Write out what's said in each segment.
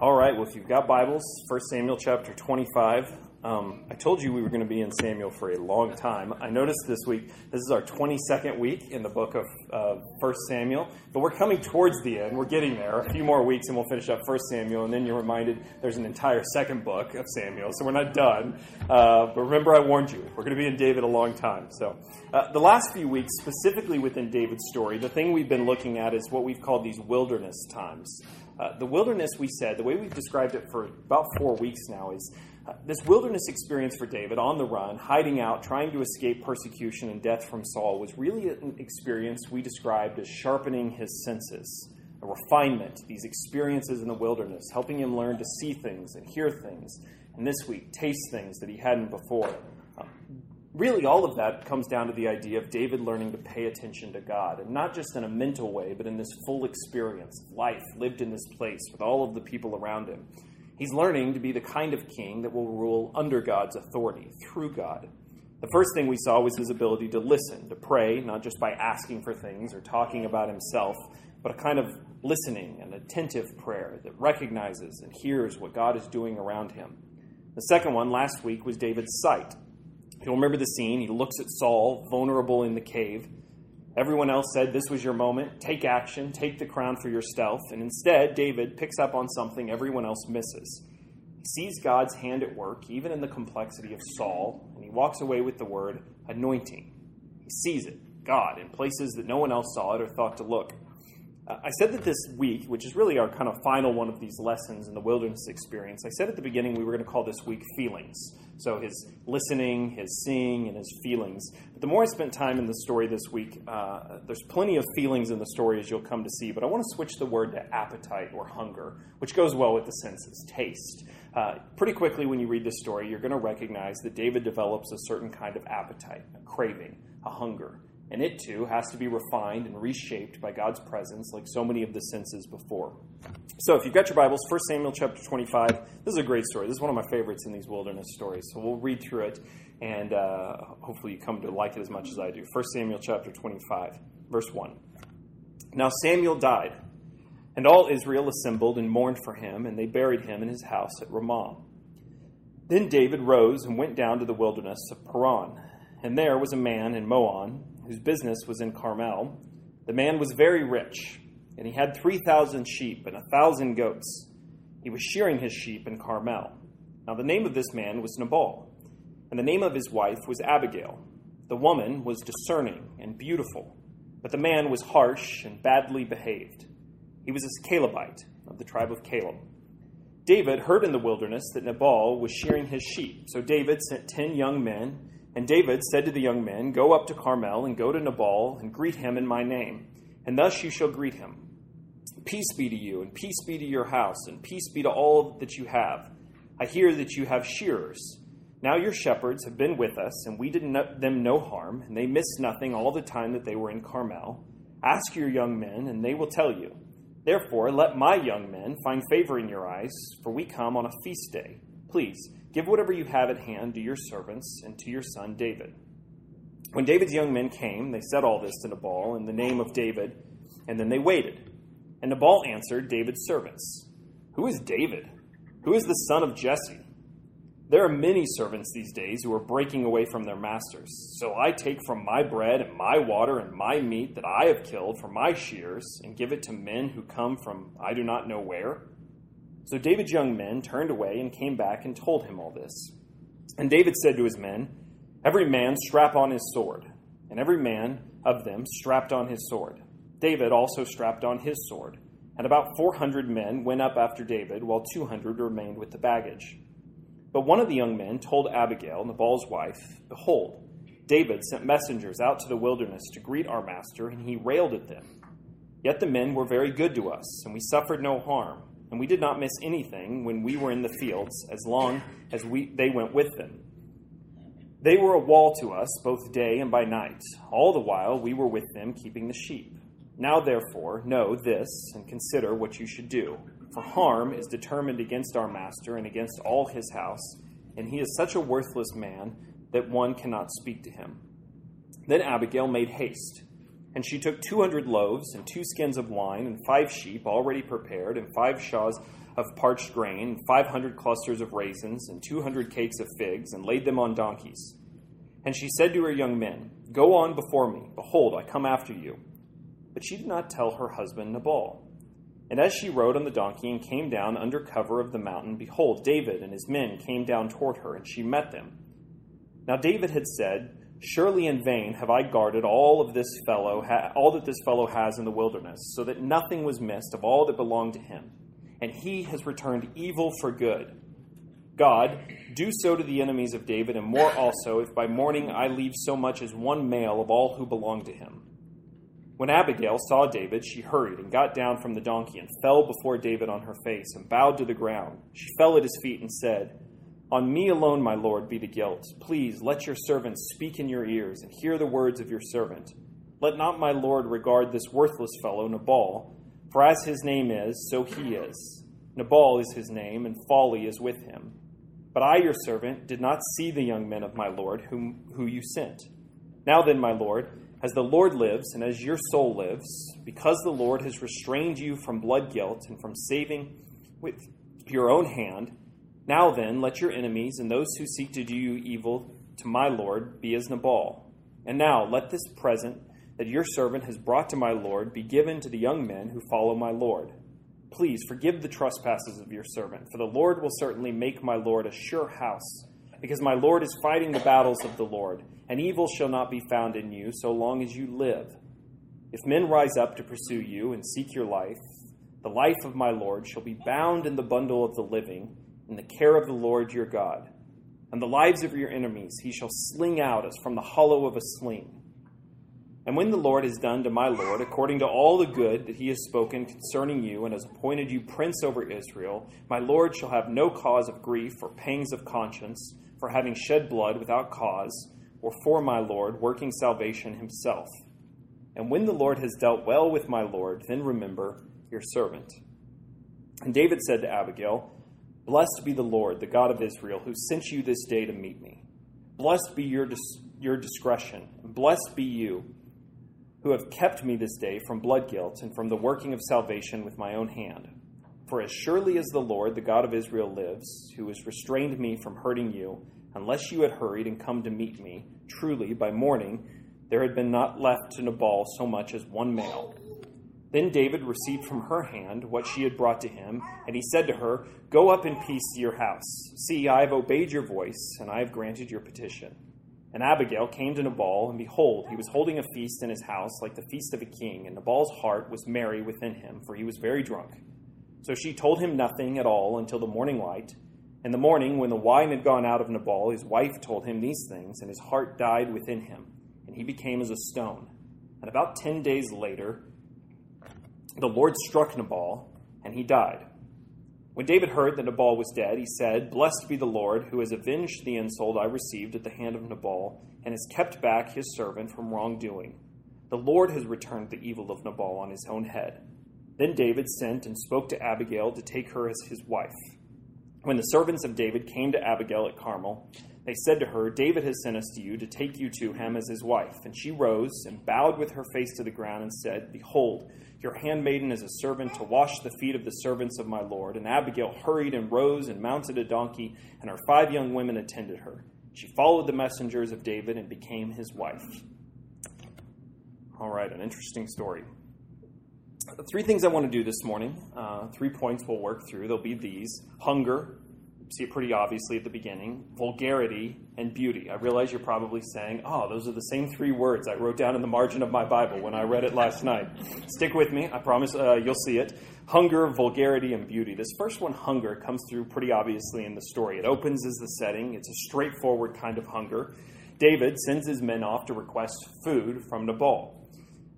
All right, well, if you've got Bibles, 1 Samuel chapter 25. Um, I told you we were going to be in Samuel for a long time. I noticed this week, this is our 22nd week in the book of uh, 1 Samuel, but we're coming towards the end. We're getting there. A few more weeks and we'll finish up 1 Samuel, and then you're reminded there's an entire second book of Samuel, so we're not done. Uh, but remember, I warned you, we're going to be in David a long time. So, uh, the last few weeks, specifically within David's story, the thing we've been looking at is what we've called these wilderness times. Uh, the wilderness, we said, the way we've described it for about four weeks now is uh, this wilderness experience for David on the run, hiding out, trying to escape persecution and death from Saul, was really an experience we described as sharpening his senses, a refinement, these experiences in the wilderness, helping him learn to see things and hear things, and this week, taste things that he hadn't before really all of that comes down to the idea of David learning to pay attention to God, and not just in a mental way, but in this full experience of life lived in this place with all of the people around him. He's learning to be the kind of king that will rule under God's authority, through God. The first thing we saw was his ability to listen, to pray, not just by asking for things or talking about himself, but a kind of listening and attentive prayer that recognizes and hears what God is doing around him. The second one last week was David's sight, You'll remember the scene. He looks at Saul, vulnerable in the cave. Everyone else said, This was your moment. Take action. Take the crown for yourself. And instead, David picks up on something everyone else misses. He sees God's hand at work, even in the complexity of Saul, and he walks away with the word anointing. He sees it, God, in places that no one else saw it or thought to look. I said that this week, which is really our kind of final one of these lessons in the wilderness experience, I said at the beginning we were going to call this week feelings. So his listening, his seeing, and his feelings. But the more I spent time in the story this week, uh, there's plenty of feelings in the story as you'll come to see. But I want to switch the word to appetite or hunger, which goes well with the senses, taste. Uh, pretty quickly, when you read this story, you're going to recognize that David develops a certain kind of appetite, a craving, a hunger and it too has to be refined and reshaped by God's presence, like so many of the senses before. So, if you've got your Bibles, 1 Samuel chapter 25, this is a great story. This is one of my favorites in these wilderness stories. So, we'll read through it, and uh, hopefully, you come to like it as much as I do. 1 Samuel chapter 25, verse 1. Now, Samuel died, and all Israel assembled and mourned for him, and they buried him in his house at Ramah. Then David rose and went down to the wilderness of Paran, and there was a man in Maon whose business was in Carmel. The man was very rich, and he had 3,000 sheep and a 1,000 goats. He was shearing his sheep in Carmel. Now, the name of this man was Nabal, and the name of his wife was Abigail. The woman was discerning and beautiful, but the man was harsh and badly behaved. He was a Calebite of the tribe of Caleb. David heard in the wilderness that Nabal was shearing his sheep, so David sent ten young men and David said to the young men, Go up to Carmel and go to Nabal and greet him in my name, and thus you shall greet him. Peace be to you, and peace be to your house, and peace be to all that you have. I hear that you have shearers. Now your shepherds have been with us, and we did them no harm, and they missed nothing all the time that they were in Carmel. Ask your young men, and they will tell you. Therefore, let my young men find favor in your eyes, for we come on a feast day. Please, Give whatever you have at hand to your servants and to your son David. When David's young men came, they said all this to Nabal in the name of David, and then they waited. And Nabal answered David's servants Who is David? Who is the son of Jesse? There are many servants these days who are breaking away from their masters. So I take from my bread and my water and my meat that I have killed for my shears and give it to men who come from I do not know where. So David's young men turned away and came back and told him all this. And David said to his men, Every man strap on his sword. And every man of them strapped on his sword. David also strapped on his sword. And about 400 men went up after David, while 200 remained with the baggage. But one of the young men told Abigail, Nabal's wife, Behold, David sent messengers out to the wilderness to greet our master, and he railed at them. Yet the men were very good to us, and we suffered no harm and we did not miss anything when we were in the fields, as long as we, they went with them. They were a wall to us, both day and by night. All the while we were with them, keeping the sheep. Now, therefore, know this and consider what you should do. For harm is determined against our master and against all his house, and he is such a worthless man that one cannot speak to him. Then Abigail made haste and she took two hundred loaves, and two skins of wine, and five sheep already prepared, and five seahs of parched grain, and 500 clusters of raisins, and 200 cakes of figs, and laid them on donkeys. And she said to her young men, Go on before me. Behold, I come after you. But she did not tell her husband Nabal. And as she rode on the donkey and came down under cover of the mountain, behold, David and his men came down toward her, and she met them. Now David had said, Surely in vain have I guarded all of this fellow, all that this fellow has in the wilderness, so that nothing was missed of all that belonged to him. And he has returned evil for good. God, do so to the enemies of David, and more also, if by morning I leave so much as one male of all who belong to him. When Abigail saw David, she hurried and got down from the donkey and fell before David on her face and bowed to the ground. She fell at his feet and said, On me alone, my lord, be the guilt. Please let your servant speak in your ears and hear the words of your servant. Let not my lord regard this worthless fellow, Nabal, for as his name is, so he is. Nabal is his name, and folly is with him. But I, your servant, did not see the young men of my lord, whom who you sent. Now then, my lord, as the Lord lives, and as your soul lives, because the Lord has restrained you from blood guilt and from saving with your own hand, now then, let your enemies and those who seek to do you evil to my Lord be as Nabal. And now, let this present that your servant has brought to my Lord be given to the young men who follow my Lord. Please forgive the trespasses of your servant, for the Lord will certainly make my Lord a sure house, because my Lord is fighting the battles of the Lord and evil shall not be found in you so long as you live. If men rise up to pursue you and seek your life, the life of my Lord shall be bound in the bundle of the living, in the care of the Lord your God. And the lives of your enemies he shall sling out as from the hollow of a sling. And when the Lord has done to my Lord, according to all the good that he has spoken concerning you, and has appointed you prince over Israel, my Lord shall have no cause of grief or pangs of conscience for having shed blood without cause or for my Lord, working salvation himself. And when the Lord has dealt well with my Lord, then remember your servant. And David said to Abigail, Blessed be the Lord, the God of Israel, who sent you this day to meet me. Blessed be your, dis- your discretion, blessed be you who have kept me this day from blood guilt and from the working of salvation with my own hand. For as surely as the Lord, the God of Israel, lives, who has restrained me from hurting you, unless you had hurried and come to meet me, truly, by morning, there had been not left to Nabal so much as one male. Then David received from her hand what she had brought to him, and he said to her, Go up in peace to your house. See, I have obeyed your voice, and I have granted your petition. And Abigail came to Nabal, and behold, he was holding a feast in his house like the feast of a king, and Nabal's heart was merry within him, for he was very drunk. So she told him nothing at all until the morning light. In the morning, when the wine had gone out of Nabal, his wife told him these things, and his heart died within him, and he became as a stone. And about ten days later, the Lord struck Nabal, and he died. When David heard that Nabal was dead, he said, Blessed be the Lord, who has avenged the insult I received at the hand of Nabal, and has kept back his servant from wrongdoing. The Lord has returned the evil of Nabal on his own head. Then David sent and spoke to Abigail to take her as his wife. When the servants of David came to Abigail at Carmel, they said to her, David has sent us to you to take you to him as his wife. And she rose and bowed with her face to the ground and said, Behold, your handmaiden is a servant to wash the feet of the servants of my Lord. And Abigail hurried and rose and mounted a donkey, and her five young women attended her. She followed the messengers of David and became his wife. All right, an interesting story. Three things I want to do this morning. Uh, three points we'll work through. They'll be these hunger, see pretty obviously at the beginning, vulgarity, and beauty. I realize you're probably saying, oh, those are the same three words I wrote down in the margin of my Bible when I read it last night. Stick with me. I promise uh, you'll see it. Hunger, vulgarity, and beauty. This first one, hunger, comes through pretty obviously in the story. It opens as the setting, it's a straightforward kind of hunger. David sends his men off to request food from Nabal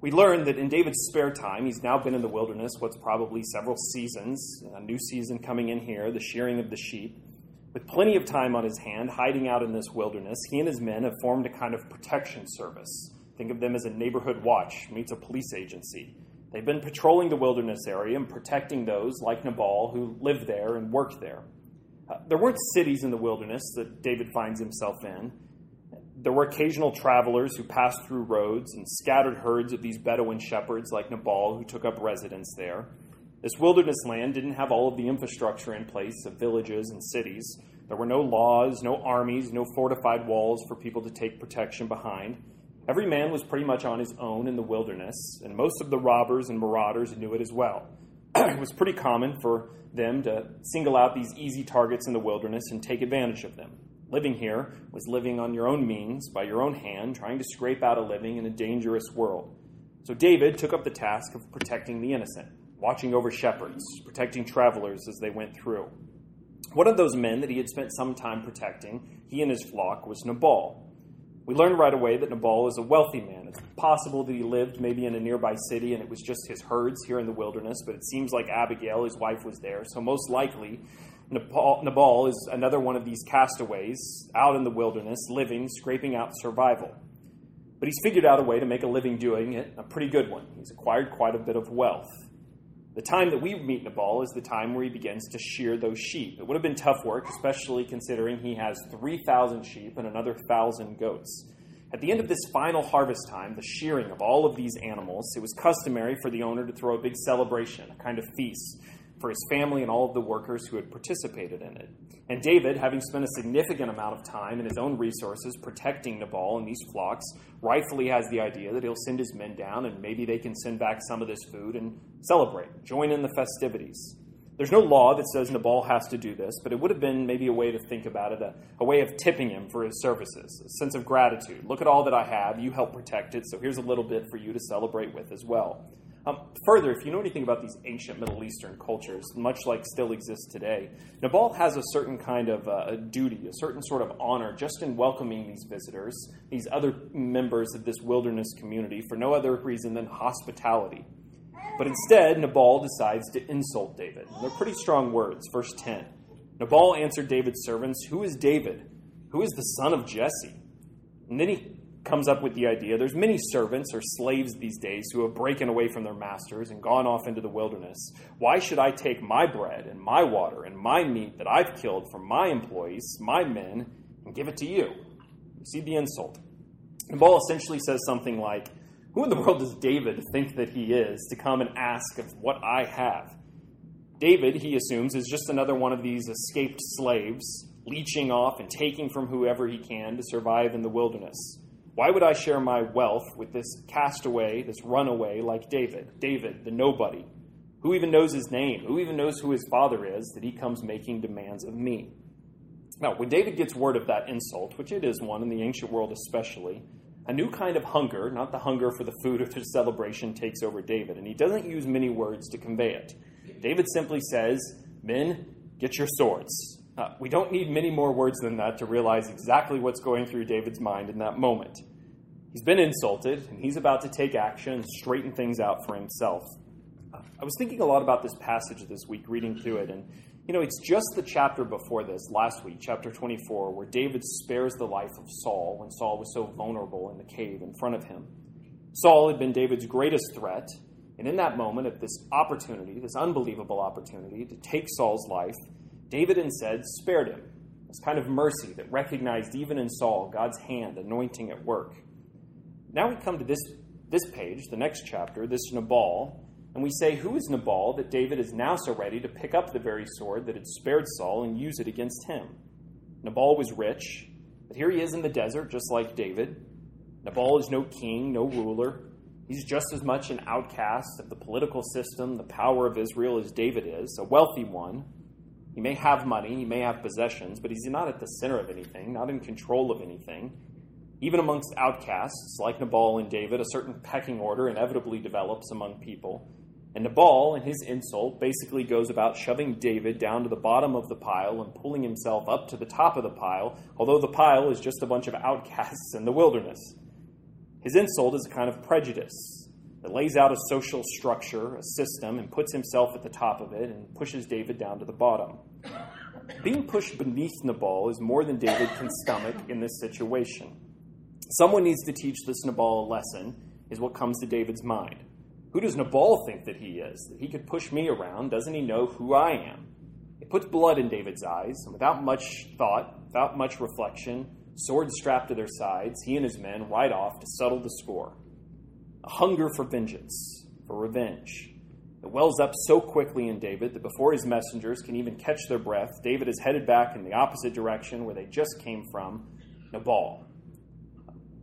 we learn that in David's spare time, he's now been in the wilderness, what's probably several seasons, a new season coming in here, the shearing of the sheep. With plenty of time on his hand, hiding out in this wilderness, he and his men have formed a kind of protection service. Think of them as a neighborhood watch meets a police agency. They've been patrolling the wilderness area and protecting those like Nabal who live there and work there. Uh, there weren't cities in the wilderness that David finds himself in. There were occasional travelers who passed through roads and scattered herds of these Bedouin shepherds like Nabal who took up residence there. This wilderness land didn't have all of the infrastructure in place of villages and cities. There were no laws, no armies, no fortified walls for people to take protection behind. Every man was pretty much on his own in the wilderness, and most of the robbers and marauders knew it as well. it was pretty common for them to single out these easy targets in the wilderness and take advantage of them. Living here was living on your own means, by your own hand, trying to scrape out a living in a dangerous world. So David took up the task of protecting the innocent watching over shepherds, protecting travelers as they went through. One of those men that he had spent some time protecting, he and his flock, was Nabal. We learned right away that Nabal is a wealthy man. It's possible that he lived maybe in a nearby city and it was just his herds here in the wilderness, but it seems like Abigail, his wife, was there. So, most likely, Nabal, is another one of these castaways out in the wilderness, living, scraping out survival. But he's figured out a way to make a living doing it, a pretty good one. He's acquired quite a bit of wealth. The time that we meet Nabal is the time where he begins to shear those sheep. It would have been tough work, especially considering he has 3,000 sheep and another 1,000 goats. At the end of this final harvest time, the shearing of all of these animals, it was customary for the owner to throw a big celebration, a kind of feast, for his family and all of the workers who had participated in it. And David, having spent a significant amount of time and his own resources protecting Nabal and these flocks, rightfully has the idea that he'll send his men down and maybe they can send back some of this food and celebrate, join in the festivities. There's no law that says Nabal has to do this, but it would have been maybe a way to think about it, a, a way of tipping him for his services, a sense of gratitude. Look at all that I have. You help protect it, so here's a little bit for you to celebrate with as well. Um, further, if you know anything about these ancient Middle Eastern cultures, much like still exists today, Nabal has a certain kind of uh, a duty, a certain sort of honor just in welcoming these visitors, these other members of this wilderness community, for no other reason than hospitality. But instead, Nabal decides to insult David. And they're pretty strong words. Verse 10 Nabal answered David's servants, Who is David? Who is the son of Jesse? And then he comes up with the idea there's many servants or slaves these days who have broken away from their masters and gone off into the wilderness. Why should I take my bread and my water and my meat that I've killed from my employees, my men, and give it to you? You see the insult. And Nabal essentially says something like, Who in the world does David think that he is to come and ask of what I have? David, he assumes, is just another one of these escaped slaves, leeching off and taking from whoever he can to survive in the wilderness. Why would I share my wealth with this castaway, this runaway like David? David, the nobody. Who even knows his name? Who even knows who his father is that he comes making demands of me? Now, when David gets word of that insult, which it is one in the ancient world especially, a new kind of hunger, not the hunger for the food of his celebration, takes over David, and he doesn't use many words to convey it. David simply says, Men, get your swords. Uh, we don't need many more words than that to realize exactly what's going through David's mind in that moment. He's been insulted, and he's about to take action and straighten things out for himself. Uh, I was thinking a lot about this passage this week, reading through it, and you know, it's just the chapter before this, last week, chapter 24, where David spares the life of Saul when Saul was so vulnerable in the cave in front of him. Saul had been David's greatest threat, and in that moment, at this opportunity, this unbelievable opportunity to take Saul's life, David instead spared him. This kind of mercy that recognized even in Saul God's hand anointing at work. Now we come to this, this page, the next chapter, this Nabal, and we say, Who is Nabal that David is now so ready to pick up the very sword that had spared Saul and use it against him? Nabal was rich, but here he is in the desert, just like David. Nabal is no king, no ruler. He's just as much an outcast of the political system, the power of Israel, as David is, a wealthy one he may have money, he may have possessions, but he's not at the center of anything, not in control of anything. Even amongst outcasts like Nabal and David, a certain pecking order inevitably develops among people. And Nabal, in his insult, basically goes about shoving David down to the bottom of the pile and pulling himself up to the top of the pile, although the pile is just a bunch of outcasts in the wilderness. His insult is a kind of prejudice, that lays out a social structure, a system, and puts himself at the top of it and pushes David down to the bottom. Being pushed beneath Nabal is more than David can stomach in this situation. Someone needs to teach this Nabal a lesson, is what comes to David's mind. Who does Nabal think that he is? That he could push me around? Doesn't he know who I am? It puts blood in David's eyes, and without much thought, without much reflection, swords strapped to their sides, he and his men ride off to settle the score a hunger for vengeance, for revenge. It wells up so quickly in David that before his messengers can even catch their breath, David is headed back in the opposite direction where they just came from, Nabal.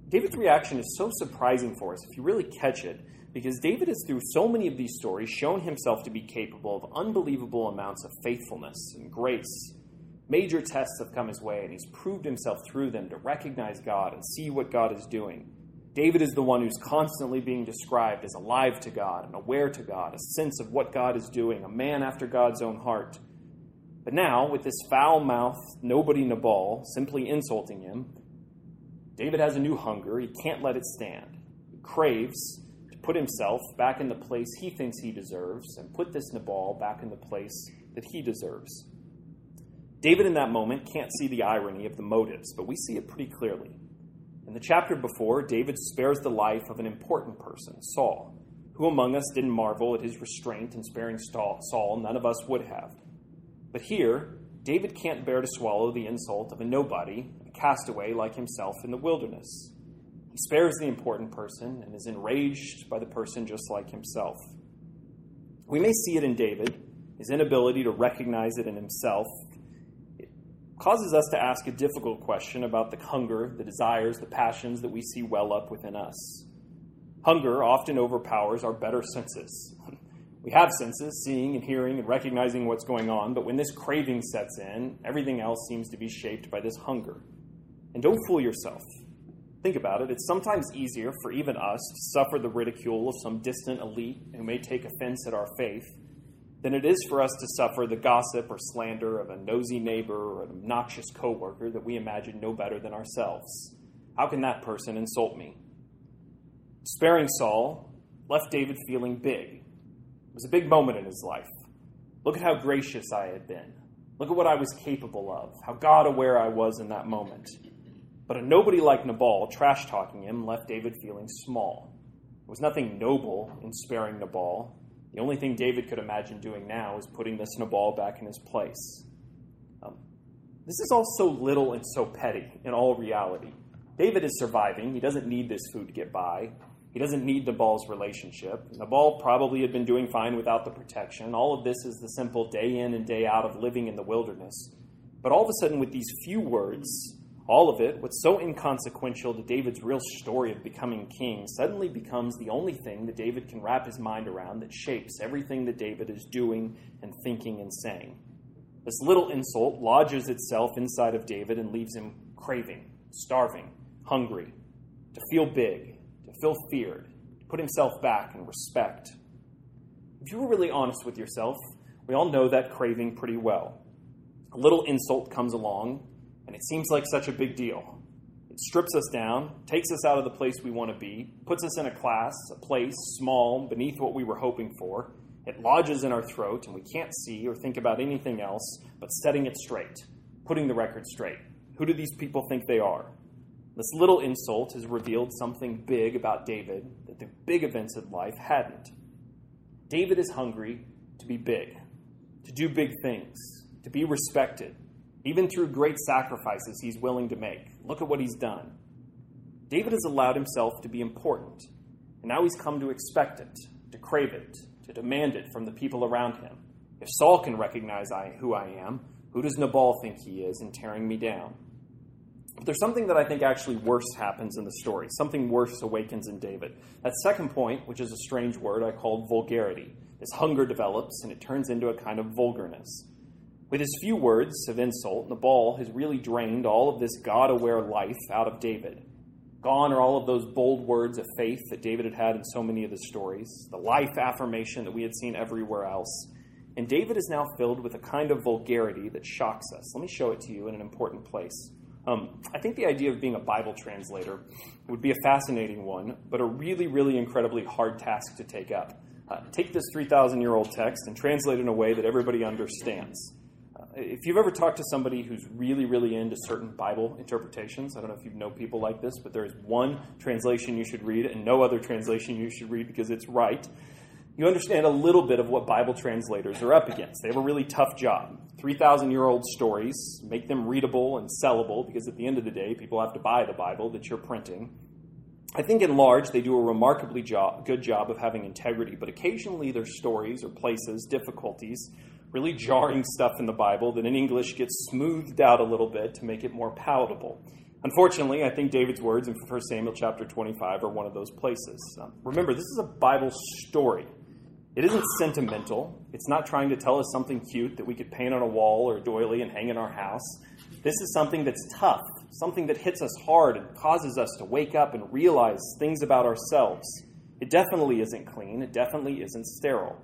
David's reaction is so surprising for us if you really catch it, because David has, through so many of these stories, shown himself to be capable of unbelievable amounts of faithfulness and grace. Major tests have come his way, and he's proved himself through them to recognize God and see what God is doing. David is the one who's constantly being described as alive to God and aware to God, a sense of what God is doing, a man after God's own heart. But now, with this foul mouthed nobody Nabal simply insulting him, David has a new hunger. He can't let it stand. He craves to put himself back in the place he thinks he deserves and put this Nabal back in the place that he deserves. David, in that moment, can't see the irony of the motives, but we see it pretty clearly. In the chapter before, David spares the life of an important person, Saul. Who among us didn't marvel at his restraint in sparing Saul? None of us would have. But here, David can't bear to swallow the insult of a nobody a castaway like himself in the wilderness. He spares the important person and is enraged by the person just like himself. We may see it in David, his inability to recognize it in himself. Causes us to ask a difficult question about the hunger, the desires, the passions that we see well up within us. Hunger often overpowers our better senses. We have senses, seeing and hearing and recognizing what's going on, but when this craving sets in, everything else seems to be shaped by this hunger. And don't fool yourself. Think about it. It's sometimes easier for even us to suffer the ridicule of some distant elite who may take offense at our faith than it is for us to suffer the gossip or slander of a nosy neighbor or an obnoxious coworker that we imagine no better than ourselves. How can that person insult me? Sparing Saul left David feeling big. It was a big moment in his life. Look at how gracious I had been. Look at what I was capable of, how God aware I was in that moment. But a nobody like Nabal trash talking him left David feeling small. There was nothing noble in sparing Nabal. The only thing David could imagine doing now was putting this Nabal back in his place. Um, this is all so little and so petty in all reality. David is surviving. He doesn't need this food to get by. He doesn't need Nabal's relationship. Nabal probably had been doing fine without the protection. All of this is the simple day in and day out of living in the wilderness. But all of a sudden, with these few words, all of it, what's so inconsequential to David's real story of becoming king, suddenly becomes the only thing that David can wrap his mind around that shapes everything that David is doing and thinking and saying. This little insult lodges itself inside of David and leaves him craving, starving, hungry, to feel big, to feel feared, to put himself back in respect. If you were really honest with yourself, we all know that craving pretty well. A little insult comes along, and it seems like such a big deal. It strips us down, takes us out of the place we want to be, puts us in a class, a place small, beneath what we were hoping for. It lodges in our throat, and we can't see or think about anything else but setting it straight, putting the record straight. Who do these people think they are? This little insult has revealed something big about David that the big events of life hadn't. David is hungry to be big, to do big things, to be respected, even through great sacrifices he's willing to make. Look at what he's done. David has allowed himself to be important, and now he's come to expect it, to crave it, to demand it from the people around him. If Saul can recognize I, who I am, who does Nabal think he is in tearing me down? But there's something that I think actually worse happens in the story. Something worse awakens in David. That second point, which is a strange word I called vulgarity, this hunger develops and it turns into a kind of vulgarness. With his few words of insult, Nabal has really drained all of this God aware life out of David. Gone are all of those bold words of faith that David had had in so many of the stories, the life affirmation that we had seen everywhere else. And David is now filled with a kind of vulgarity that shocks us. Let me show it to you in an important place. Um, I think the idea of being a Bible translator would be a fascinating one, but a really, really incredibly hard task to take up. Uh, take this 3,000 year old text and translate it in a way that everybody understands if you've ever talked to somebody who's really, really into certain Bible interpretations, I don't know if you know people like this, but there is one translation you should read and no other translation you should read because it's right. You understand a little bit of what Bible translators are up against. They have a really tough job. 3,000 year old stories, make them readable and sellable because at the end of the day, people have to buy the Bible that you're printing. I think in large they do a remarkably job, good job of having integrity, but occasionally their stories or places, difficulties, really jarring stuff in the Bible that in English gets smoothed out a little bit to make it more palatable. Unfortunately, I think David's words in 1 Samuel chapter 25 are one of those places. Um, remember, this is a Bible story. It isn't sentimental. It's not trying to tell us something cute that we could paint on a wall or a doily and hang in our house. This is something that's tough, something that hits us hard and causes us to wake up and realize things about ourselves. It definitely isn't clean, it definitely isn't sterile.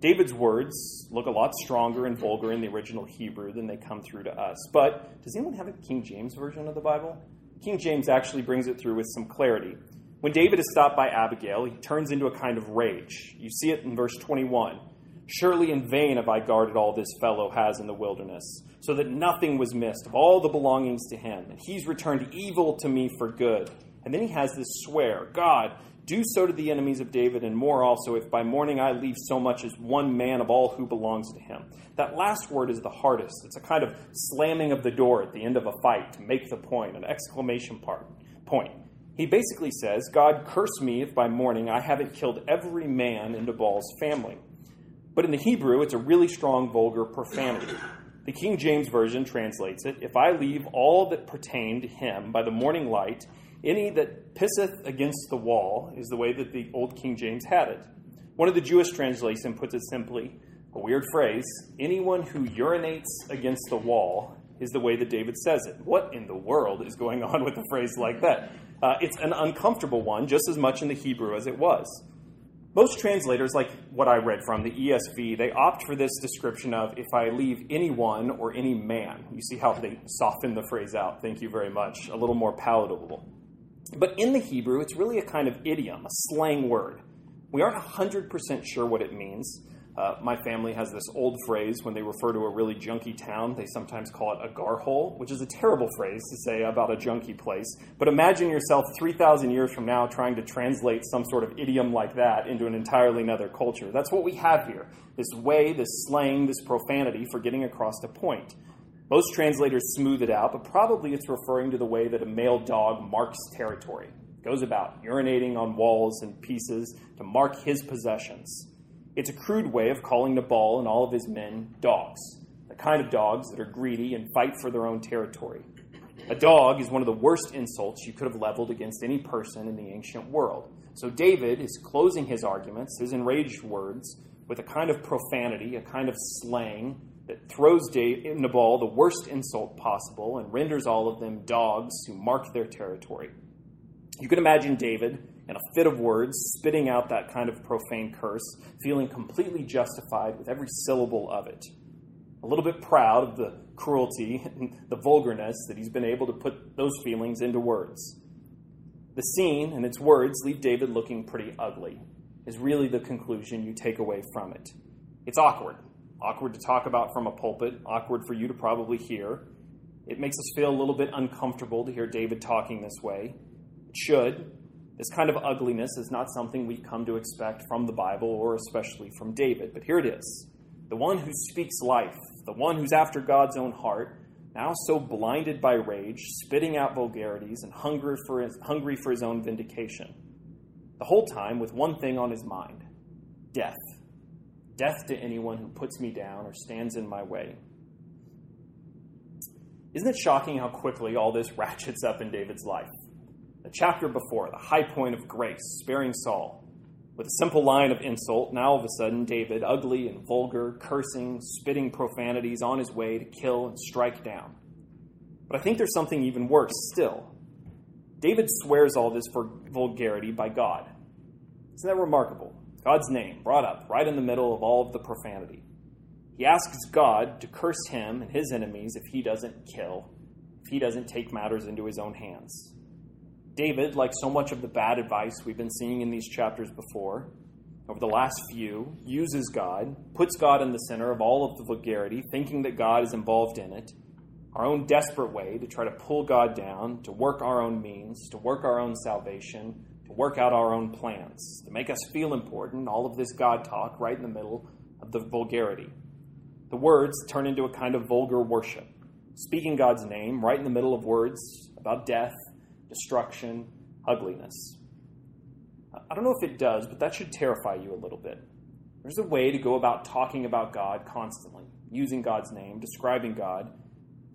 David's words look a lot stronger and vulgar in the original Hebrew than they come through to us. But does anyone have a King James version of the Bible? King James actually brings it through with some clarity. When David is stopped by Abigail, he turns into a kind of rage. You see it in verse 21. Surely in vain have I guarded all this fellow has in the wilderness, so that nothing was missed of all the belongings to him, and he's returned evil to me for good. And then he has this swear God, do so to the enemies of David, and more also, if by morning I leave so much as one man of all who belongs to him. That last word is the hardest. It's a kind of slamming of the door at the end of a fight to make the point, an exclamation part, point. He basically says, God, curse me if by morning I haven't killed every man in Nabal's family. But in the Hebrew, it's a really strong, vulgar profanity. The King James Version translates it If I leave all that pertain to him by the morning light, any that pisseth against the wall is the way that the Old King James had it. One of the Jewish translations puts it simply a weird phrase anyone who urinates against the wall is the way that David says it. What in the world is going on with a phrase like that? Uh, it's an uncomfortable one, just as much in the Hebrew as it was. Most translators, like what I read from the ESV, they opt for this description of if I leave anyone or any man. You see how they soften the phrase out. Thank you very much. A little more palatable. But in the Hebrew, it's really a kind of idiom, a slang word. We aren't 100% sure what it means. Uh, my family has this old phrase when they refer to a really junky town. They sometimes call it a gar hole, which is a terrible phrase to say about a junky place. But imagine yourself 3,000 years from now trying to translate some sort of idiom like that into an entirely another culture. That's what we have here this way, this slang, this profanity for getting across a point. Most translators smooth it out, but probably it's referring to the way that a male dog marks territory, goes about urinating on walls and pieces to mark his possessions. It's a crude way of calling Nabal and all of his men dogs, the kind of dogs that are greedy and fight for their own territory. A dog is one of the worst insults you could have leveled against any person in the ancient world. So David is closing his arguments, his enraged words, with a kind of profanity, a kind of slang that throws Nabal the worst insult possible and renders all of them dogs who mark their territory. You can imagine David, in a fit of words, spitting out that kind of profane curse, feeling completely justified with every syllable of it. A little bit proud of the cruelty and the vulgarness that he's been able to put those feelings into words. The scene and its words leave David looking pretty ugly, is really the conclusion you take away from it. It's awkward awkward to talk about from a pulpit, awkward for you to probably hear. It makes us feel a little bit uncomfortable to hear David talking this way. Should. This kind of ugliness is not something we've come to expect from the Bible or especially from David. But here it is the one who speaks life, the one who's after God's own heart, now so blinded by rage, spitting out vulgarities and hungry for his, hungry for his own vindication. The whole time with one thing on his mind death death to anyone who puts me down or stands in my way. Isn't it shocking how quickly all this ratchets up in David's life? The chapter before, the high point of grace, sparing Saul. With a simple line of insult, now all of a sudden, David, ugly and vulgar, cursing, spitting profanities on his way to kill and strike down. But I think there's something even worse still. David swears all this for vulgarity by God. Isn't that remarkable? God's name brought up right in the middle of all of the profanity. He asks God to curse him and his enemies if he doesn't kill, if he doesn't take matters into his own hands. David, like so much of the bad advice we've been seeing in these chapters before, over the last few, uses God, puts God in the center of all of the vulgarity, thinking that God is involved in it, our own desperate way to try to pull God down, to work our own means, to work our own salvation, to work out our own plans, to make us feel important, all of this God talk right in the middle of the vulgarity. The words turn into a kind of vulgar worship, speaking God's name right in the middle of words about death, destruction, ugliness. I don't know if it does, but that should terrify you a little bit. There's a way to go about talking about God constantly, using God's name, describing God,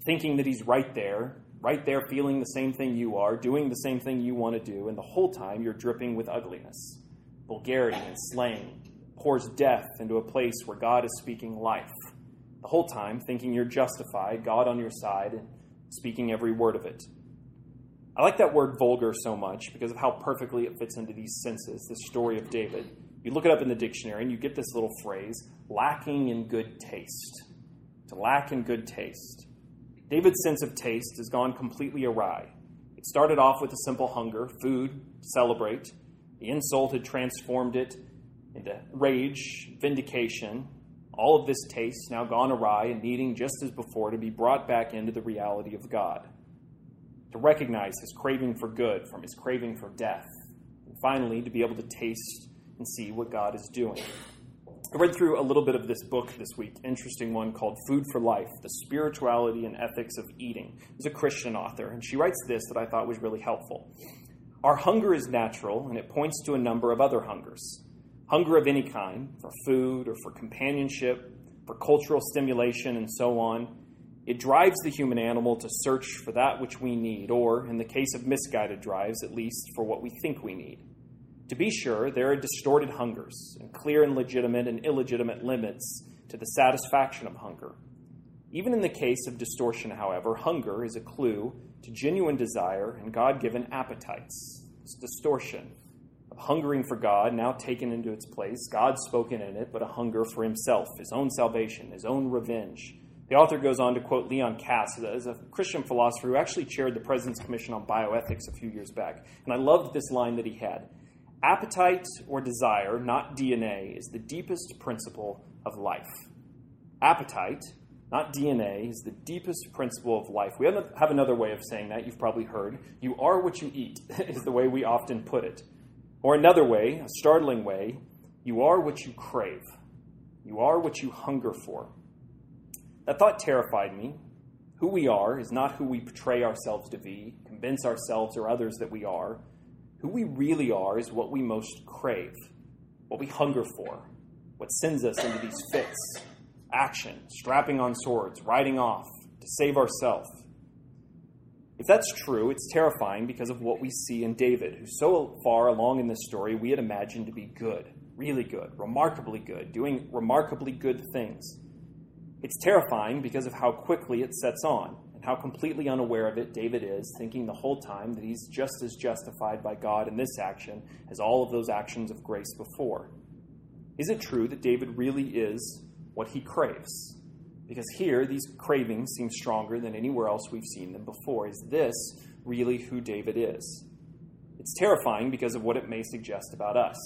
thinking that He's right there, right there feeling the same thing you are, doing the same thing you want to do, and the whole time you're dripping with ugliness, vulgarity, and slang, pours death into a place where God is speaking life. The whole time thinking you're justified, God on your side, and speaking every word of it. I like that word vulgar so much because of how perfectly it fits into these senses, the story of David. You look it up in the dictionary and you get this little phrase lacking in good taste. To lack in good taste. David's sense of taste has gone completely awry. It started off with a simple hunger, food, celebrate. The insult had transformed it into rage, vindication. All of this taste now gone awry and needing, just as before, to be brought back into the reality of God to recognize his craving for good from his craving for death, and finally to be able to taste and see what God is doing. I read through a little bit of this book this week, interesting one called Food for Life The Spirituality and Ethics of Eating. It's a Christian author, and she writes this that I thought was really helpful. Our hunger is natural, and it points to a number of other hungers. Hunger of any kind, for food or for companionship, for cultural stimulation, and so on, it drives the human animal to search for that which we need, or, in the case of misguided drives, at least for what we think we need. To be sure, there are distorted hungers, and clear and legitimate and illegitimate limits to the satisfaction of hunger. Even in the case of distortion, however, hunger is a clue to genuine desire and God given appetites. It's distortion of hungering for God, now taken into its place, God spoken in it, but a hunger for himself, his own salvation, his own revenge the author goes on to quote Leon Kass as a Christian philosopher who actually chaired the President's Commission on Bioethics a few years back. And I loved this line that he had Appetite or desire, not DNA, is the deepest principle of life. Appetite, not DNA, is the deepest principle of life. We have another way of saying that you've probably heard. You are what you eat, is the way we often put it. Or another way, a startling way, you are what you crave. You are what you hunger for. That thought terrified me. Who we are is not who we portray ourselves to be, convince ourselves or others that we are. Who we really are is what we most crave, what we hunger for, what sends us into these fits action, strapping on swords, riding off to save ourselves. If that's true, it's terrifying because of what we see in David, who so far along in this story we had imagined to be good, really good, remarkably good, doing remarkably good things. It's terrifying because of how quickly it sets on and how completely unaware of it David is, thinking the whole time that he's just as justified by God in this action as all of those actions of grace before. Is it true that David really is what he craves? Because here, these cravings seem stronger than anywhere else we've seen them before. Is this really who David is? It's terrifying because of what it may suggest about us.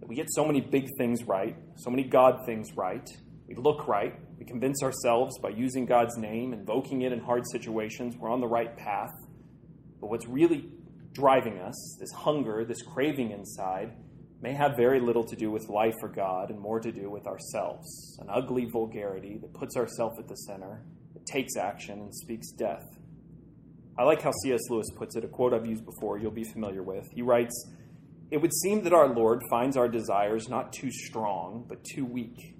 That we get so many big things right, so many God things right, we look right, convince ourselves by using God's name, invoking it in hard situations, we're on the right path. But what's really driving us, this hunger, this craving inside, may have very little to do with life or God and more to do with ourselves. An ugly vulgarity that puts ourselves at the center, that takes action and speaks death. I like how C.S. Lewis puts it, a quote I've used before, you'll be familiar with. He writes, It would seem that our Lord finds our desires not too strong, but too weak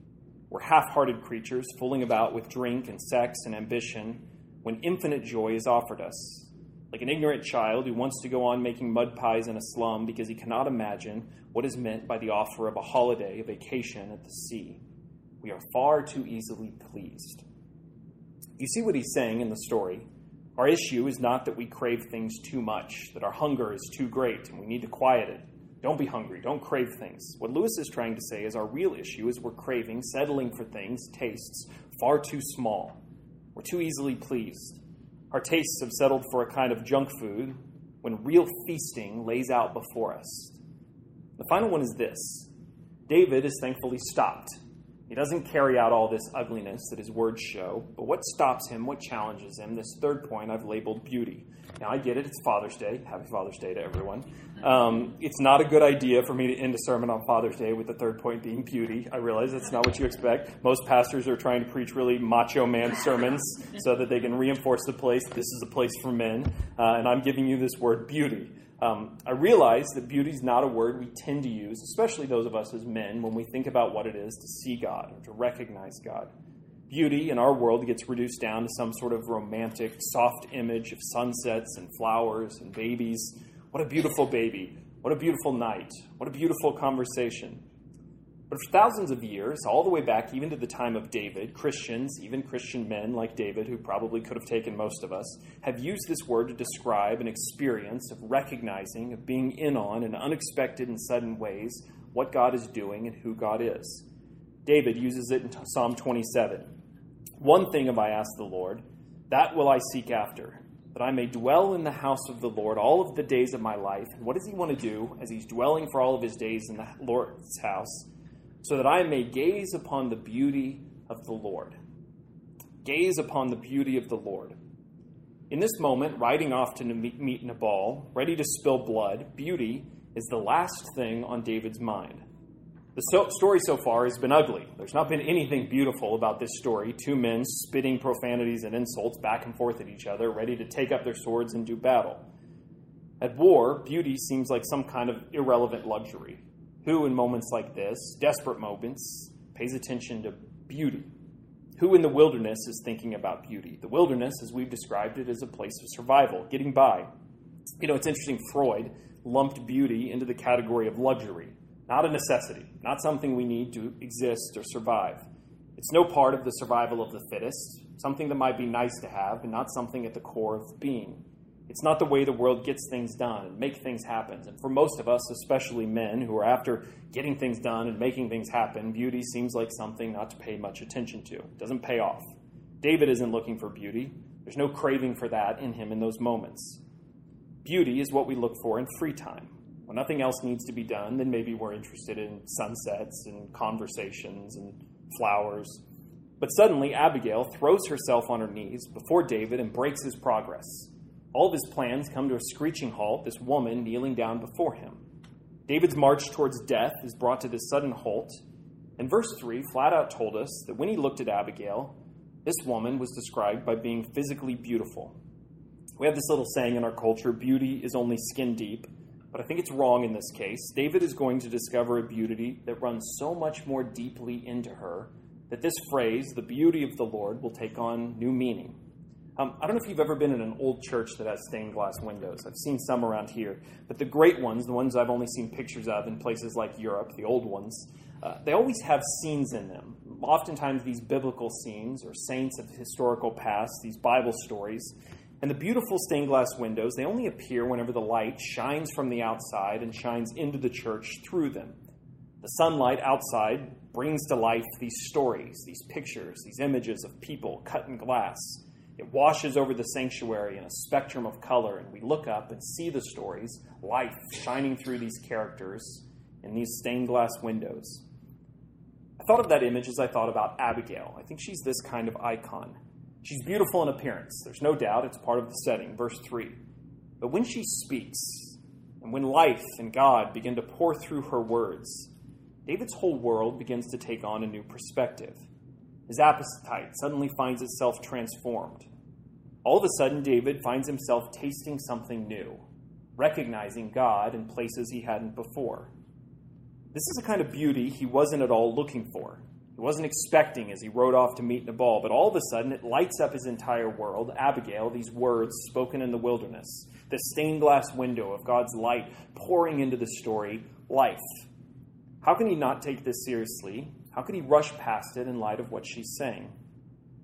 we're half hearted creatures fooling about with drink and sex and ambition when infinite joy is offered us. Like an ignorant child who wants to go on making mud pies in a slum because he cannot imagine what is meant by the offer of a holiday, a vacation at the sea. We are far too easily pleased. You see what he's saying in the story. Our issue is not that we crave things too much, that our hunger is too great and we need to quiet it. Don't be hungry. Don't crave things. What Lewis is trying to say is our real issue is we're craving, settling for things, tastes far too small. We're too easily pleased. Our tastes have settled for a kind of junk food when real feasting lays out before us. The final one is this David is thankfully stopped. He doesn't carry out all this ugliness that his words show, but what stops him, what challenges him, this third point I've labeled beauty. Now, I get it, it's Father's Day. Happy Father's Day to everyone. Um, it's not a good idea for me to end a sermon on Father's Day with the third point being beauty. I realize that's not what you expect. Most pastors are trying to preach really macho man sermons so that they can reinforce the place this is a place for men, uh, and I'm giving you this word beauty. Um, I realize that beauty is not a word we tend to use, especially those of us as men, when we think about what it is to see God or to recognize God. Beauty in our world gets reduced down to some sort of romantic, soft image of sunsets and flowers and babies. What a beautiful baby. What a beautiful night. What a beautiful conversation. But for thousands of years, all the way back even to the time of David, Christians, even Christian men like David, who probably could have taken most of us, have used this word to describe an experience of recognizing, of being in on, in unexpected and sudden ways, what God is doing and who God is. David uses it in Psalm 27. One thing have I asked the Lord, that will I seek after, that I may dwell in the house of the Lord all of the days of my life. And what does he want to do as he's dwelling for all of his days in the Lord's house? So that I may gaze upon the beauty of the Lord. Gaze upon the beauty of the Lord. In this moment, riding off to meet Nabal, ready to spill blood, beauty is the last thing on David's mind. The so- story so far has been ugly. There's not been anything beautiful about this story. Two men spitting profanities and insults back and forth at each other, ready to take up their swords and do battle. At war, beauty seems like some kind of irrelevant luxury. Who, in moments like this, desperate moments, pays attention to beauty? Who in the wilderness is thinking about beauty? The wilderness, as we've described it, is a place of survival, getting by. You know, it's interesting, Freud lumped beauty into the category of luxury, not a necessity, not something we need to exist or survive. It's no part of the survival of the fittest, something that might be nice to have, but not something at the core of being. It's not the way the world gets things done and make things happen. And for most of us, especially men who are after getting things done and making things happen, beauty seems like something not to pay much attention to. It doesn't pay off. David isn't looking for beauty. There's no craving for that in him in those moments. Beauty is what we look for in free time. When nothing else needs to be done, then maybe we're interested in sunsets and conversations and flowers. But suddenly, Abigail throws herself on her knees before David and breaks his progress. All of his plans come to a screeching halt, this woman kneeling down before him. David's march towards death is brought to this sudden halt, and verse 3 flat out told us that when he looked at Abigail, this woman was described by being physically beautiful. We have this little saying in our culture beauty is only skin deep, but I think it's wrong in this case. David is going to discover a beauty that runs so much more deeply into her that this phrase, the beauty of the Lord, will take on new meaning. Um, I don't know if you've ever been in an old church that has stained glass windows. I've seen some around here. But the great ones, the ones I've only seen pictures of in places like Europe, the old ones, uh, they always have scenes in them. Oftentimes, these biblical scenes or saints of historical past, these Bible stories. And the beautiful stained glass windows, they only appear whenever the light shines from the outside and shines into the church through them. The sunlight outside brings to life these stories, these pictures, these images of people cut in glass. It washes over the sanctuary in a spectrum of color, and we look up and see the stories, life shining through these characters in these stained glass windows. I thought of that image as I thought about Abigail. I think she's this kind of icon. She's beautiful in appearance, there's no doubt, it's part of the setting. Verse 3. But when she speaks, and when life and God begin to pour through her words, David's whole world begins to take on a new perspective. His appetite suddenly finds itself transformed. All of a sudden, David finds himself tasting something new, recognizing God in places he hadn't before. This is a kind of beauty he wasn't at all looking for. He wasn't expecting as he rode off to meet Nabal, but all of a sudden it lights up his entire world. Abigail, these words spoken in the wilderness, the stained glass window of God's light pouring into the story, life. How can he not take this seriously how could he rush past it in light of what she's saying?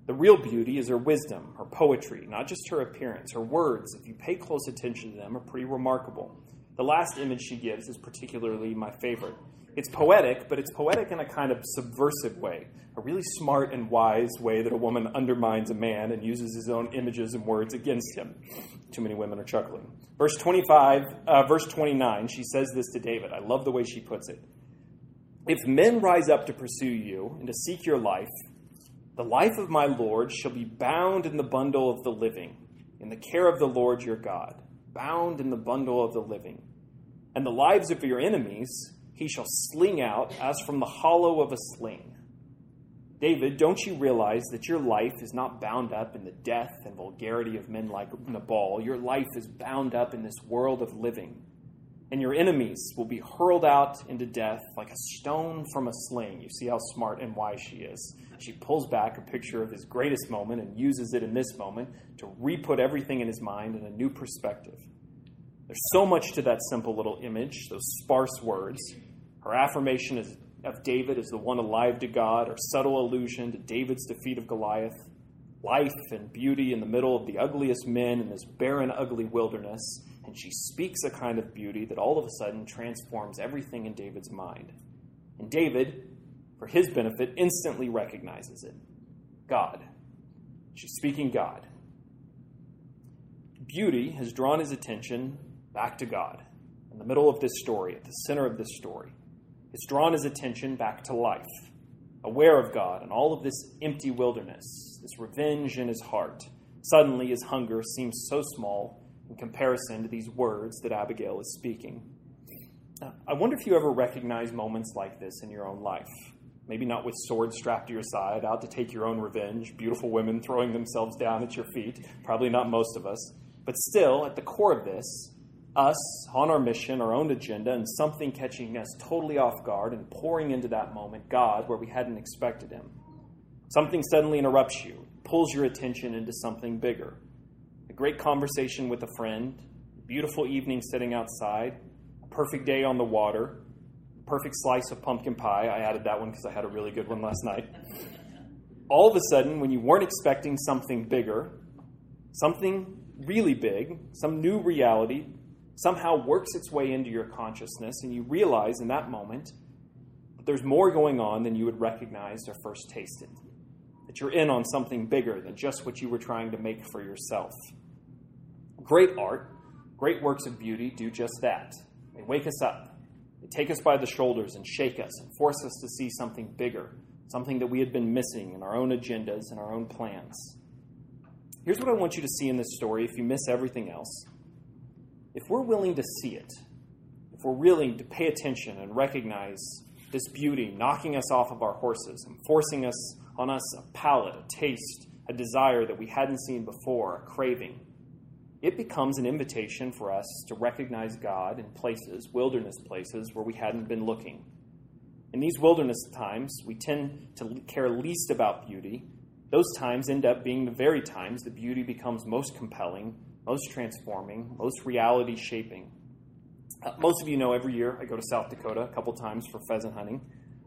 The real beauty is her wisdom, her poetry, not just her appearance. Her words, if you pay close attention to them, are pretty remarkable. The last image she gives is particularly my favorite. It's poetic, but it's poetic in a kind of subversive way, a really smart and wise way that a woman undermines a man and uses his own images and words against him. Too many women are chuckling. Verse 25, uh, verse 29, she says this to David. I love the way she puts it. If men rise up to pursue you and to seek your life, the life of my Lord shall be bound in the bundle of the living, in the care of the Lord your God, bound in the bundle of the living. And the lives of your enemies he shall sling out as from the hollow of a sling. David, don't you realize that your life is not bound up in the death and vulgarity of men like Nabal? Your life is bound up in this world of living. And your enemies will be hurled out into death like a stone from a sling. You see how smart and wise she is. She pulls back a picture of his greatest moment and uses it in this moment to re put everything in his mind in a new perspective. There's so much to that simple little image, those sparse words. Her affirmation is of David as the one alive to God, or subtle allusion to David's defeat of Goliath, life and beauty in the middle of the ugliest men in this barren, ugly wilderness, and she speaks a kind of beauty that all of a sudden transforms everything in David's mind. And David, for his benefit, instantly recognizes it God. She's speaking God. Beauty has drawn his attention back to God in the middle of this story, at the center of this story. It's drawn his attention back to life, aware of God and all of this empty wilderness, this revenge in his heart. Suddenly, his hunger seems so small in comparison to these words that Abigail is speaking. I wonder if you ever recognize moments like this in your own life. Maybe not with swords strapped to your side, out to take your own revenge, beautiful women throwing themselves down at your feet. Probably not most of us. But still, at the core of this, us on our mission, our own agenda, and something catching us totally off guard and pouring into that moment God where we hadn't expected Him. Something suddenly interrupts you, pulls your attention into something bigger. Great conversation with a friend, beautiful evening sitting outside, a perfect day on the water, perfect slice of pumpkin pie. I added that one because I had a really good one last night. All of a sudden, when you weren't expecting something bigger, something really big, some new reality somehow works its way into your consciousness, and you realize in that moment that there's more going on than you would recognize or first tasted. That you're in on something bigger than just what you were trying to make for yourself. Great art, great works of beauty do just that. They wake us up, they take us by the shoulders and shake us and force us to see something bigger, something that we had been missing in our own agendas and our own plans. Here's what I want you to see in this story if you miss everything else if we're willing to see it, if we're willing to pay attention and recognize this beauty knocking us off of our horses and forcing us on us a palate, a taste, a desire that we hadn't seen before, a craving, it becomes an invitation for us to recognize God in places, wilderness places, where we hadn't been looking. In these wilderness times, we tend to care least about beauty. Those times end up being the very times the beauty becomes most compelling most transforming, most reality shaping. Uh, most of you know every year I go to South Dakota a couple times for pheasant hunting.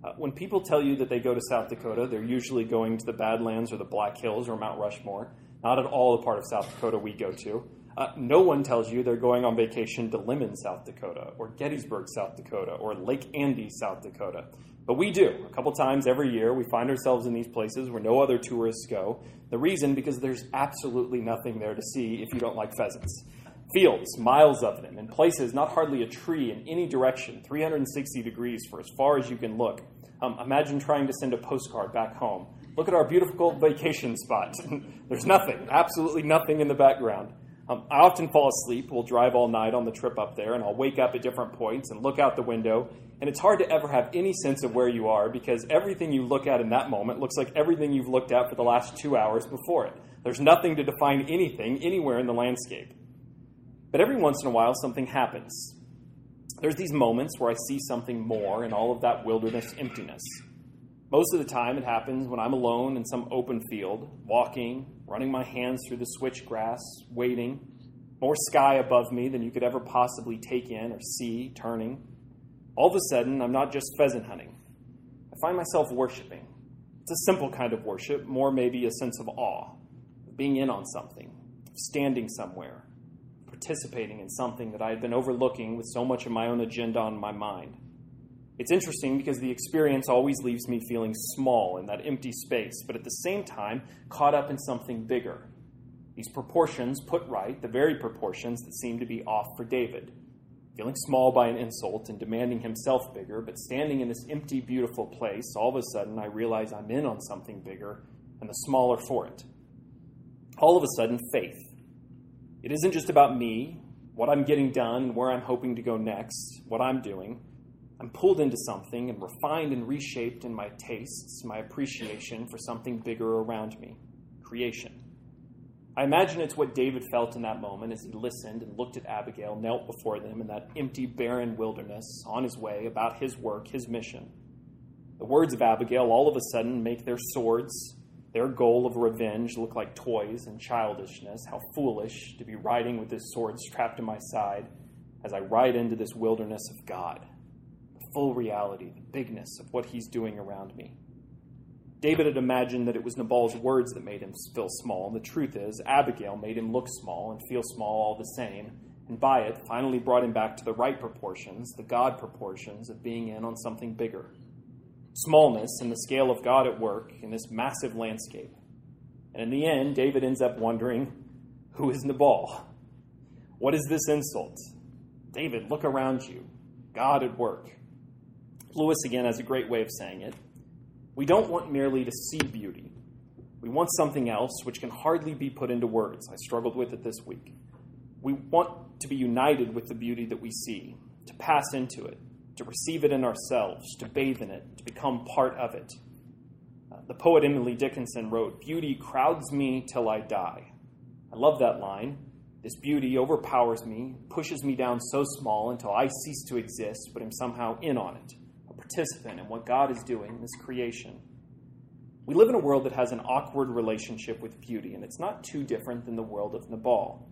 Uh, when people tell you that they go to South Dakota, they're usually going to the Badlands or the Black Hills or Mount Rushmore, not at all the part of South Dakota we go to. Uh, no one tells you they're going on vacation to Lemmon, South Dakota, or Gettysburg, South Dakota, or Lake Andes, South Dakota. But we do. A couple times every year, we find ourselves in these places where no other tourists go. The reason, because there's absolutely nothing there to see if you don't like pheasants. Fields, miles of them, in places not hardly a tree in any direction, 360 degrees for as far as you can look. Um, imagine trying to send a postcard back home. Look at our beautiful vacation spot. there's nothing, absolutely nothing in the background. Um, I often fall asleep. We'll drive all night on the trip up there, and I'll wake up at different points and look out the window. And it's hard to ever have any sense of where you are because everything you look at in that moment looks like everything you've looked at for the last two hours before it. There's nothing to define anything anywhere in the landscape. But every once in a while, something happens. There's these moments where I see something more in all of that wilderness emptiness. Most of the time, it happens when I'm alone in some open field, walking, running my hands through the switchgrass, waiting, more sky above me than you could ever possibly take in or see, turning. All of a sudden, I'm not just pheasant hunting. I find myself worshiping. It's a simple kind of worship, more maybe a sense of awe, of being in on something, standing somewhere, participating in something that I had been overlooking with so much of my own agenda on my mind. It's interesting because the experience always leaves me feeling small in that empty space, but at the same time, caught up in something bigger. These proportions put right, the very proportions that seem to be off for David. Feeling small by an insult and demanding himself bigger, but standing in this empty, beautiful place, all of a sudden I realize I'm in on something bigger and the smaller for it. All of a sudden, faith. It isn't just about me, what I'm getting done, where I'm hoping to go next, what I'm doing. I'm pulled into something and refined and reshaped in my tastes, my appreciation for something bigger around me creation. I imagine it's what David felt in that moment as he listened and looked at Abigail, knelt before them in that empty, barren wilderness, on his way about his work, his mission. The words of Abigail all of a sudden make their swords, their goal of revenge, look like toys and childishness. How foolish to be riding with this sword strapped to my side as I ride into this wilderness of God full reality, the bigness of what he's doing around me. David had imagined that it was Nabal's words that made him feel small. And the truth is, Abigail made him look small and feel small all the same, and by it finally brought him back to the right proportions, the God proportions of being in on something bigger. Smallness and the scale of God at work in this massive landscape. And in the end, David ends up wondering who is Nabal? What is this insult? David, look around you. God at work. Lewis again has a great way of saying it. We don't want merely to see beauty. We want something else which can hardly be put into words. I struggled with it this week. We want to be united with the beauty that we see, to pass into it, to receive it in ourselves, to bathe in it, to become part of it. Uh, the poet Emily Dickinson wrote, Beauty crowds me till I die. I love that line. This beauty overpowers me, pushes me down so small until I cease to exist, but am somehow in on it participant in what God is doing in this creation. We live in a world that has an awkward relationship with beauty, and it's not too different than the world of Nabal.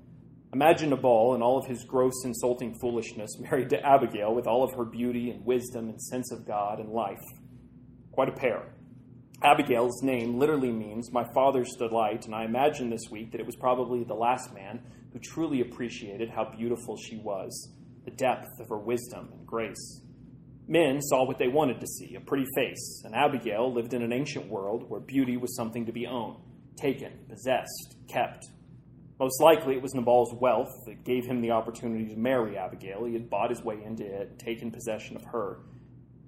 Imagine Nabal and all of his gross, insulting foolishness married to Abigail with all of her beauty and wisdom and sense of God and life. Quite a pair. Abigail's name literally means my father's delight, and I imagine this week that it was probably the last man who truly appreciated how beautiful she was, the depth of her wisdom and grace. Men saw what they wanted to see a pretty face, and Abigail lived in an ancient world where beauty was something to be owned, taken, possessed, kept. Most likely it was Nabal's wealth that gave him the opportunity to marry Abigail. He had bought his way into it, taken possession of her.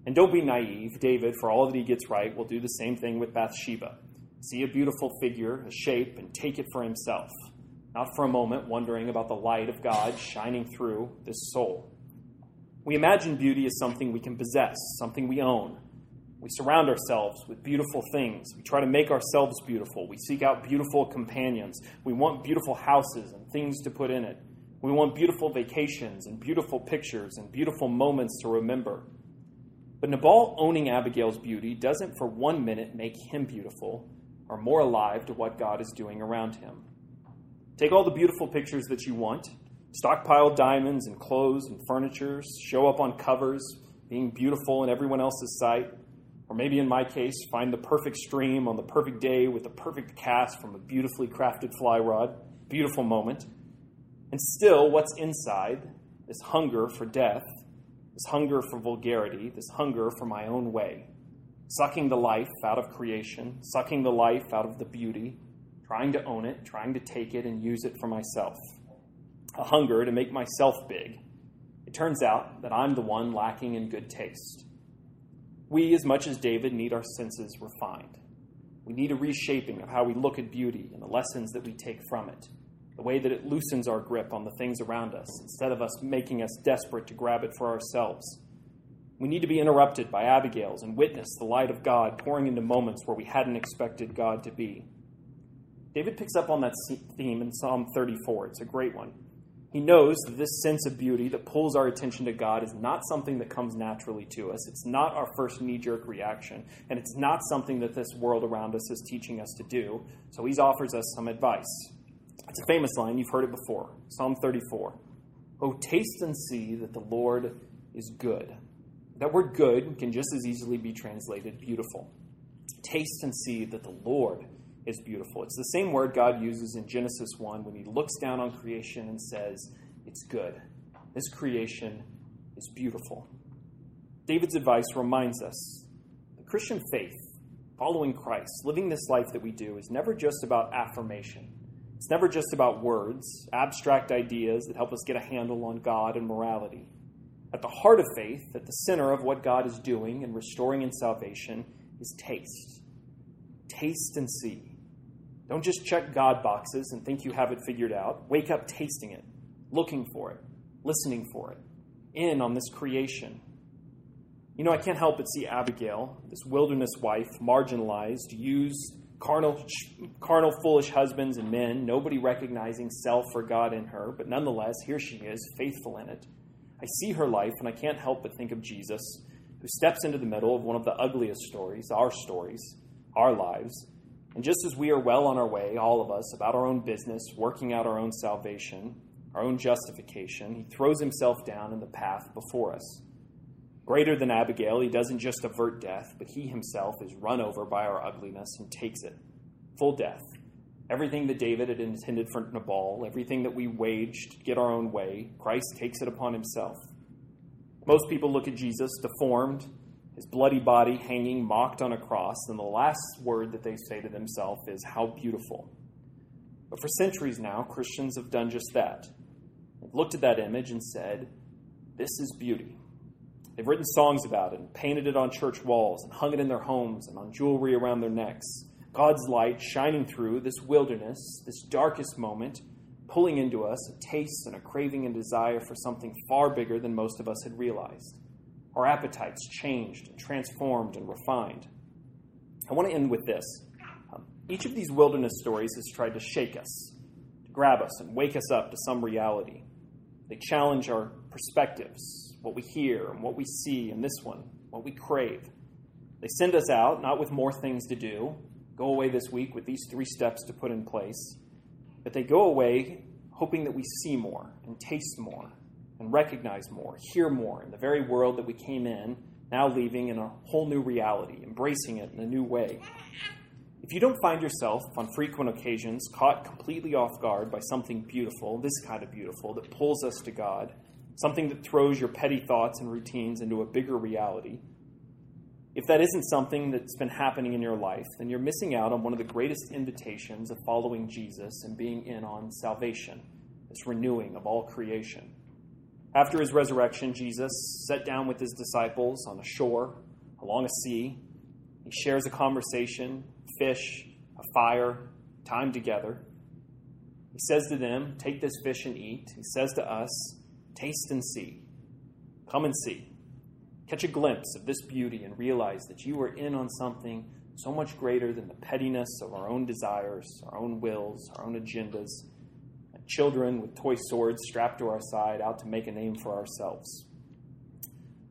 And don't be naive, David, for all that he gets right, will do the same thing with Bathsheba. See a beautiful figure, a shape, and take it for himself, not for a moment wondering about the light of God shining through this soul. We imagine beauty as something we can possess, something we own. We surround ourselves with beautiful things. We try to make ourselves beautiful. We seek out beautiful companions. We want beautiful houses and things to put in it. We want beautiful vacations and beautiful pictures and beautiful moments to remember. But Nabal owning Abigail's beauty doesn't for one minute make him beautiful or more alive to what God is doing around him. Take all the beautiful pictures that you want stockpile diamonds and clothes and furniture, show up on covers, being beautiful in everyone else's sight. Or maybe in my case, find the perfect stream on the perfect day with the perfect cast from a beautifully crafted fly rod. Beautiful moment. And still, what's inside, this hunger for death, this hunger for vulgarity, this hunger for my own way, sucking the life out of creation, sucking the life out of the beauty, trying to own it, trying to take it and use it for myself a hunger to make myself big, it turns out that I'm the one lacking in good taste. We, as much as David, need our senses refined. We need a reshaping of how we look at beauty and the lessons that we take from it, the way that it loosens our grip on the things around us instead of us making us desperate to grab it for ourselves. We need to be interrupted by Abigail's and witness the light of God pouring into moments where we hadn't expected God to be. David picks up on that theme in Psalm 34. It's a great one. He knows that this sense of beauty that pulls our attention to God is not something that comes naturally to us. It's not our first knee jerk reaction, and it's not something that this world around us is teaching us to do. So he offers us some advice. It's a famous line, you've heard it before Psalm 34. Oh, taste and see that the Lord is good. That word good can just as easily be translated beautiful. Taste and see that the Lord is beautiful. It's the same word God uses in Genesis 1 when he looks down on creation and says, It's good. This creation is beautiful. David's advice reminds us the Christian faith, following Christ, living this life that we do, is never just about affirmation. It's never just about words, abstract ideas that help us get a handle on God and morality. At the heart of faith, at the center of what God is doing and restoring in salvation, is taste. Taste and see don't just check God boxes and think you have it figured out. Wake up tasting it, looking for it, listening for it, in on this creation. You know, I can't help but see Abigail, this wilderness wife, marginalized, used, carnal, carnal, foolish husbands and men, nobody recognizing self or God in her, but nonetheless, here she is, faithful in it. I see her life, and I can't help but think of Jesus, who steps into the middle of one of the ugliest stories, our stories, our lives. And just as we are well on our way, all of us, about our own business, working out our own salvation, our own justification, he throws himself down in the path before us. Greater than Abigail, he doesn't just avert death, but he himself is run over by our ugliness and takes it. Full death. Everything that David had intended for Nabal, everything that we waged to get our own way, Christ takes it upon himself. Most people look at Jesus deformed, his bloody body hanging, mocked on a cross, and the last word that they say to themselves is, How beautiful. But for centuries now, Christians have done just that. They've looked at that image and said, This is beauty. They've written songs about it and painted it on church walls and hung it in their homes and on jewelry around their necks. God's light shining through this wilderness, this darkest moment, pulling into us a taste and a craving and desire for something far bigger than most of us had realized. Our appetites changed and transformed and refined. I want to end with this. Um, each of these wilderness stories has tried to shake us, to grab us, and wake us up to some reality. They challenge our perspectives, what we hear and what we see in this one, what we crave. They send us out, not with more things to do, go away this week with these three steps to put in place, but they go away hoping that we see more and taste more and recognize more, hear more in the very world that we came in, now leaving in a whole new reality, embracing it in a new way. If you don't find yourself, on frequent occasions, caught completely off guard by something beautiful, this kind of beautiful, that pulls us to God, something that throws your petty thoughts and routines into a bigger reality, if that isn't something that's been happening in your life, then you're missing out on one of the greatest invitations of following Jesus and being in on salvation, this renewing of all creation. After his resurrection, Jesus sat down with his disciples on a shore, along a sea. He shares a conversation, fish, a fire, time together. He says to them, Take this fish and eat. He says to us, Taste and see. Come and see. Catch a glimpse of this beauty and realize that you are in on something so much greater than the pettiness of our own desires, our own wills, our own agendas children with toy swords strapped to our side out to make a name for ourselves.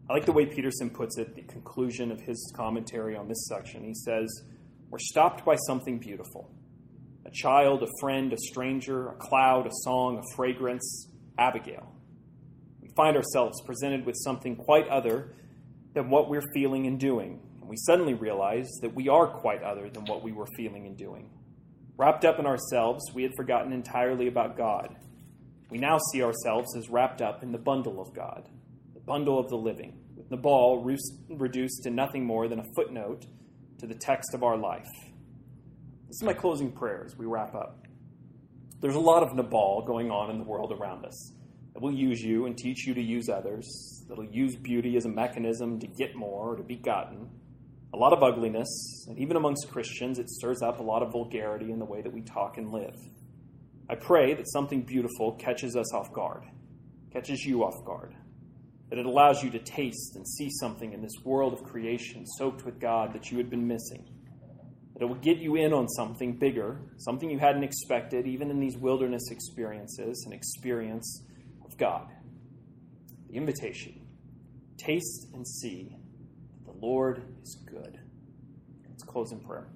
I like the way Peterson puts it, the conclusion of his commentary on this section. He says, We're stopped by something beautiful a child, a friend, a stranger, a cloud, a song, a fragrance, Abigail. We find ourselves presented with something quite other than what we're feeling and doing. And we suddenly realize that we are quite other than what we were feeling and doing. Wrapped up in ourselves, we had forgotten entirely about God. We now see ourselves as wrapped up in the bundle of God, the bundle of the living, with Nabal reduced to nothing more than a footnote to the text of our life. This is my closing prayer as we wrap up. There's a lot of Nabal going on in the world around us that will use you and teach you to use others, that'll use beauty as a mechanism to get more or to be gotten a lot of ugliness, and even amongst Christians, it stirs up a lot of vulgarity in the way that we talk and live. I pray that something beautiful catches us off guard, catches you off guard, that it allows you to taste and see something in this world of creation soaked with God that you had been missing, that it will get you in on something bigger, something you hadn't expected, even in these wilderness experiences, an experience of God. The invitation taste and see that the Lord is good. Let's close in prayer.